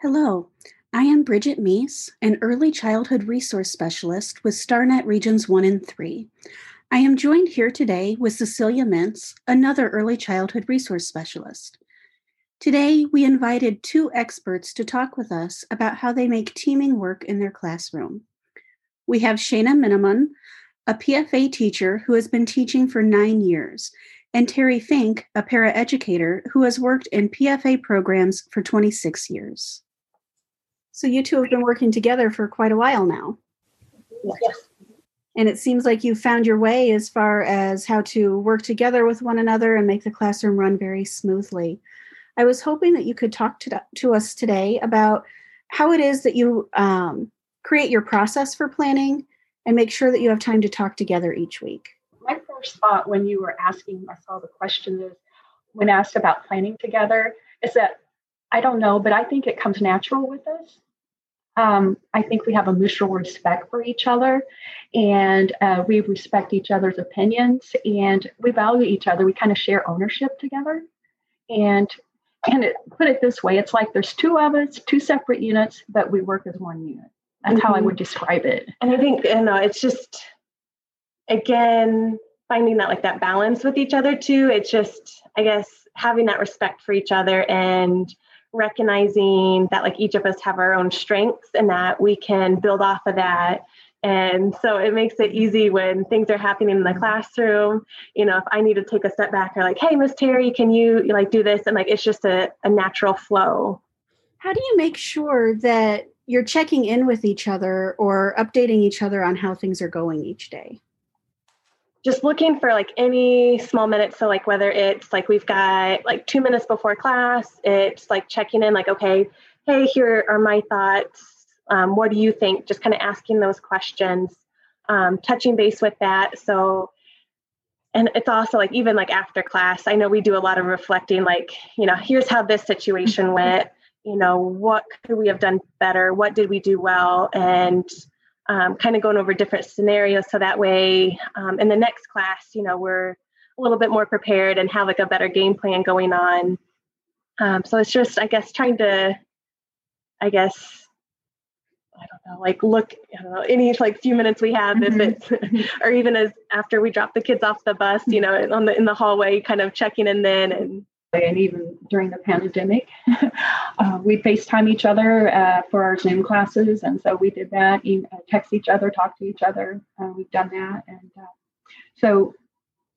Hello, I am Bridget Meis, an early childhood resource specialist with STARNET Regions 1 and 3. I am joined here today with Cecilia Mintz, another early childhood resource specialist. Today, we invited two experts to talk with us about how they make teaming work in their classroom. We have Shaina Minneman, a PFA teacher who has been teaching for nine years, and Terri Fink, a paraeducator who has worked in PFA programs for 26 years. So you two have been working together for quite a while now. Yes. And it seems like you found your way as far as how to work together with one another and make the classroom run very smoothly. I was hoping that you could talk to, to us today about how it is that you um, create your process for planning and make sure that you have time to talk together each week. My first thought when you were asking us all the questions when asked about planning together is that I don't know, but I think it comes natural with us um, I think we have a mutual respect for each other and uh, we respect each other's opinions and we value each other. We kind of share ownership together. And and it, put it this way, it's like there's two of us, two separate units, but we work as one unit. That's mm-hmm. how I would mm-hmm. describe it. And I think you know it's just again finding that like that balance with each other too. It's just I guess having that respect for each other and recognizing that like each of us have our own strengths and that we can build off of that. And so it makes it easy when things are happening in the classroom. You know if i need to take a step back or like hey miss terri can you like do this? And like it's just a, a natural flow. How do you make sure that you're checking in with each other or updating each other on how things are going each day just looking for like any small minutes. So like whether it's like we've got like two minutes before class it's like checking in like okay hey here are my thoughts. Um, what do you think? Just kind of asking those questions um, touching base with that. So and it's also like even like after class i know we do a lot of reflecting like you know here's how this situation went. You know what could we have done better? What did we do well? And um, kind of going over different scenarios so that way um, in the next class you know we're a little bit more prepared and have like a better game plan going on um, so it's just i guess trying to i guess I don't know, like look, I don't know, any like few minutes we have, mm-hmm. if it's, or even as after we drop the kids off the bus, you know, on the in the hallway, kind of checking in then and and even during the pandemic, uh, we FaceTime each other uh, for our Zoom classes, and so we did that. E- uh, text each other, talk to each other. Uh, we've done that, and uh, so,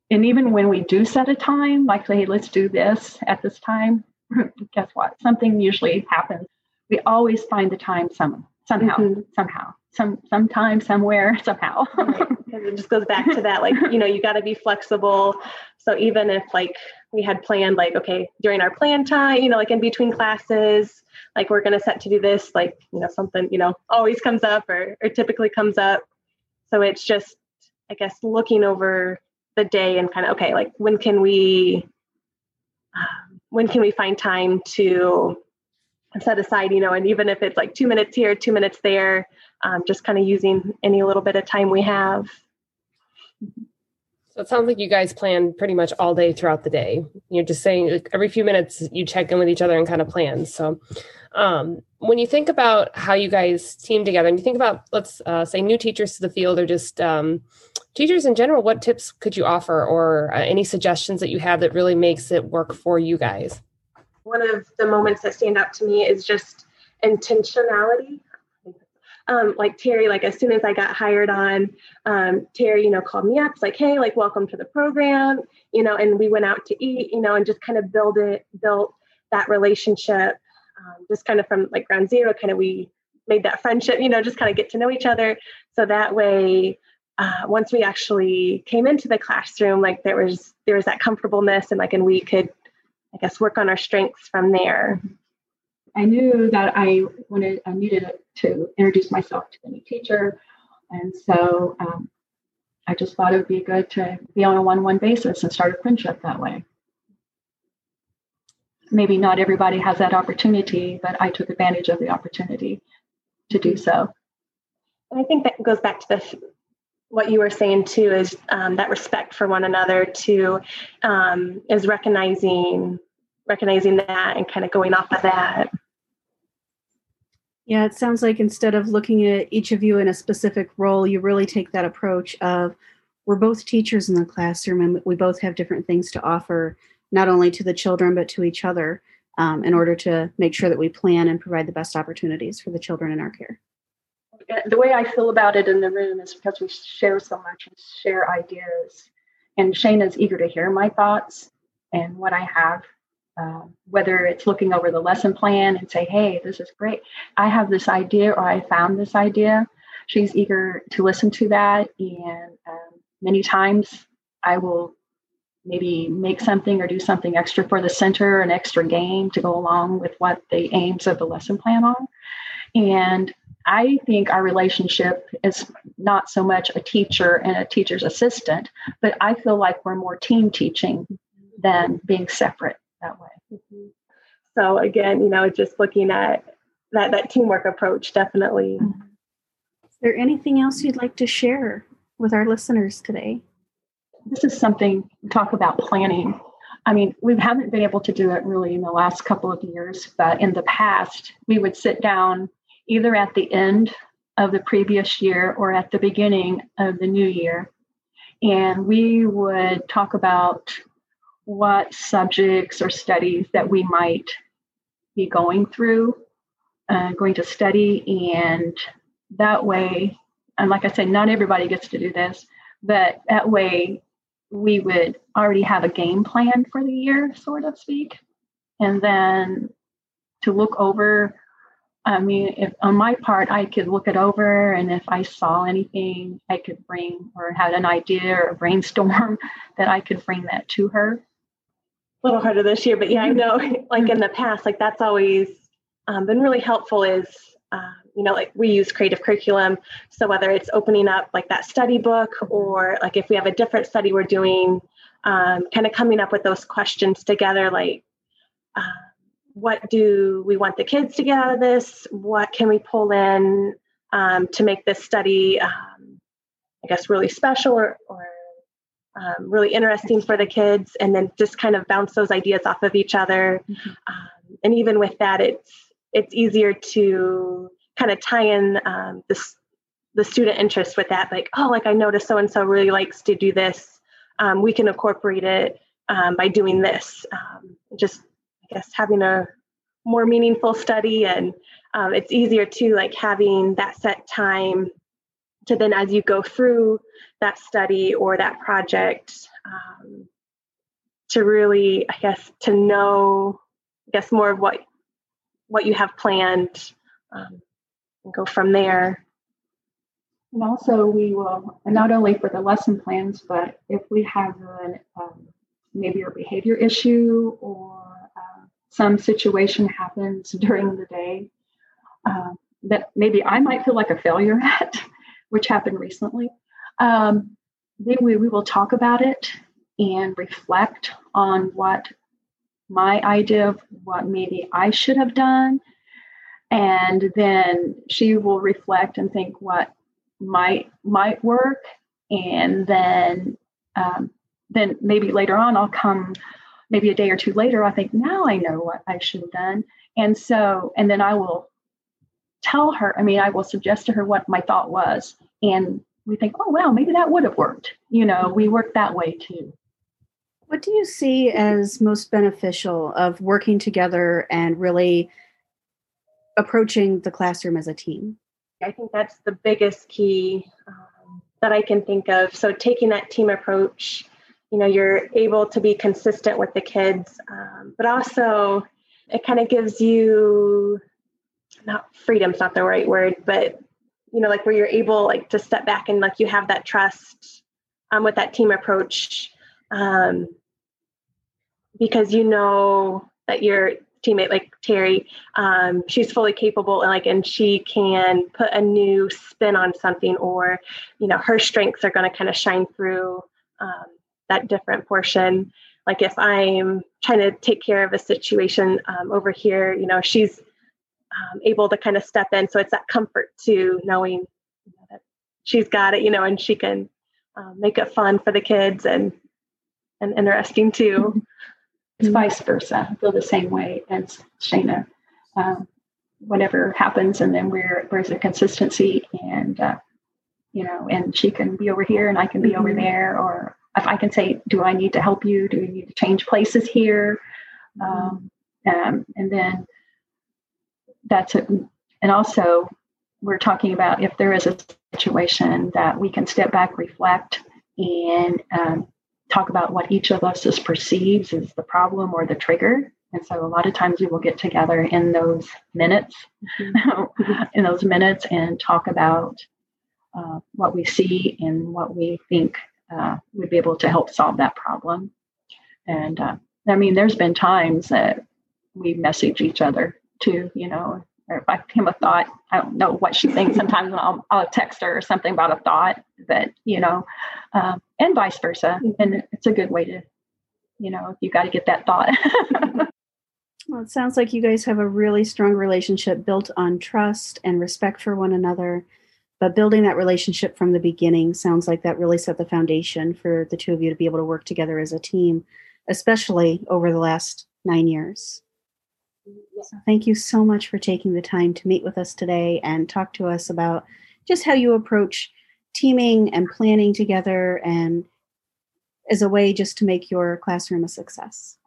and even when we do set a time, like say, hey, let's do this at this time. guess what? Something usually happens. We always find the time some somehow, mm-hmm. somehow, some sometime, somewhere, somehow. right. It just goes back to that, like you know, you got to be flexible. So even if like we had planned like okay during our plan time you know like in between classes like we're going to set to do this like you know something you know always comes up or, or typically comes up so it's just i guess looking over the day and kind of okay like when can we um, when can we find time to set aside you know and even if it's like two minutes here two minutes there um, just kind of using any little bit of time we have so it sounds like you guys plan pretty much all day throughout the day. You're just saying like, every few minutes you check in with each other and kind of plan. So um, when you think about how you guys team together and you think about, let's uh, say, new teachers to the field or just um, teachers in general, what tips could you offer or uh, any suggestions that you have that really makes it work for you guys? One of the moments that stand out to me is just intentionality um, like Terri, like as soon as I got hired on, um, Terri, you know, called me up. It's like, hey, like welcome to the program, you know, and we went out to eat, you know, and just kind of build it, built that relationship, um, just kind of from like ground zero. Kind of we made that friendship, you know, just kind of get to know each other. So that way, uh, once we actually came into the classroom, like there was there was that comfortableness, and like, and we could, I guess, work on our strengths from there. I knew that I wanted, I needed to introduce myself to the new teacher, and so um, I just thought it would be good to be on a one-on-one basis and start a friendship that way. Maybe not everybody has that opportunity, but I took advantage of the opportunity to do so. And I think that goes back to the what you were saying too is um, that respect for one another too um, is recognizing recognizing that and kind of going off of that Yeah, it sounds like instead of looking at each of you in a specific role, you really take that approach of we're both teachers in the classroom and we both have different things to offer, not only to the children, but to each other um, in order to make sure that we plan and provide the best opportunities for the children in our care. The way I feel about it in the room is because we share so much and share ideas. And Shane is eager to hear my thoughts and what I have uh, whether it's looking over the lesson plan and say, hey, this is great. I have this idea or I found this idea. She's eager to listen to that. And um, many times I will maybe make something or do something extra for the center, an extra game to go along with what the aims of the lesson plan are. And I think our relationship is not so much a teacher and a teacher's assistant, but I feel like we're more team teaching than being separate that way. Mm-hmm. So again, you know, just looking at that that teamwork approach definitely. Mm-hmm. Is there anything else you'd like to share with our listeners today? This is something talk about planning. I mean, we haven't been able to do it really in the last couple of years, but in the past, we would sit down either at the end of the previous year or at the beginning of the new year. And we would talk about what subjects or studies that we might be going through, uh, going to study. And that way, and like I said, not everybody gets to do this, but that way we would already have a game plan for the year, sort of speak. And then to look over, I mean, if on my part, I could look it over, and if I saw anything I could bring or had an idea or a brainstorm, that I could bring that to her. A little harder this year, but yeah, I know like in the past, like that's always um, been really helpful is, uh, you know, like we use creative curriculum. So whether it's opening up like that study book or like if we have a different study we're doing, um, kind of coming up with those questions together, like uh, what do we want the kids to get out of this? What can we pull in um, to make this study, um, I guess, really special or, or um, really interesting for the kids and then just kind of bounce those ideas off of each other mm-hmm. um, and even with that it's it's easier to kind of tie in um, this the student interest with that like oh like i noticed so and so really likes to do this um, we can incorporate it um, by doing this um, just guess having a more meaningful study and it's easier to like having that set time to then as you go through that study or that project um, to really i guess to know i guess more of what what you have planned um, and go from there. And also we will not only for the lesson plans but if we have an um, maybe a behavior issue or some situation happens during the day uh, that maybe i might feel like a failure at which happened recently, um, then we, we will talk about it and reflect on what my idea of what maybe I should have done. And then she will reflect and think what might might work. And then um, then maybe later on I'll come maybe a day or two later, I think now I know what I should have done. And so, and then I will tell her, I mean, I will suggest to her what my thought was. And we think, oh, wow, maybe that would have worked. You know, we work that way too. What do you see as most beneficial of working together and really approaching the classroom as a team? I think that's the biggest key um, that I can think of. So, taking that team approach, you know, you're able to be consistent with the kids, um, but also it kind of gives you not freedom's not the right word, but you know, like where you're able like to step back and like you have that trust um, with that team approach, um, because you know that your teammate like Terri, um, she's fully capable and like and she can put a new spin on something, or you know, her strengths are going to kind of shine through um, that different portion. Like if I'm trying to take care of a situation um, over here, you know, she's um, able to kind of step in. So it's that comfort to knowing you know, that she's got it, you know, and she can um, make it fun for the kids and and interesting too. It's vice versa. I feel the same way as Shaina. Um, whatever happens, and then we're there's a consistency, and uh, you know, and she can be over here, and I can be mm-hmm. over there, or if I can say, "Do I need to help you? Do you need to change places here?" Um, um, and then that's it. And also, we're talking about if there is a situation that we can step back, reflect, and um, talk about what each of us is perceives as the problem or the trigger. And so a lot of times we will get together in those minutes, mm-hmm. in those minutes, and talk about uh, what we see and what we think uh, would be able to help solve that problem. And uh, I mean, there's been times that we message each other too, you know, or if I have a thought, I don't know what she thinks. Sometimes I'll, I'll text her or something about a thought that, you know, um, and vice versa. Mm-hmm. And it's a good way to, you know, you got to get that thought. well, it sounds like you guys have a really strong relationship built on trust and respect for one another. But building that relationship from the beginning sounds like that really set the foundation for the two of you to be able to work together as a team, especially over the last nine years. So thank you so much for taking the time to meet with us today and talk to us about just how you approach teaming and planning together and as a way just to make your classroom a success.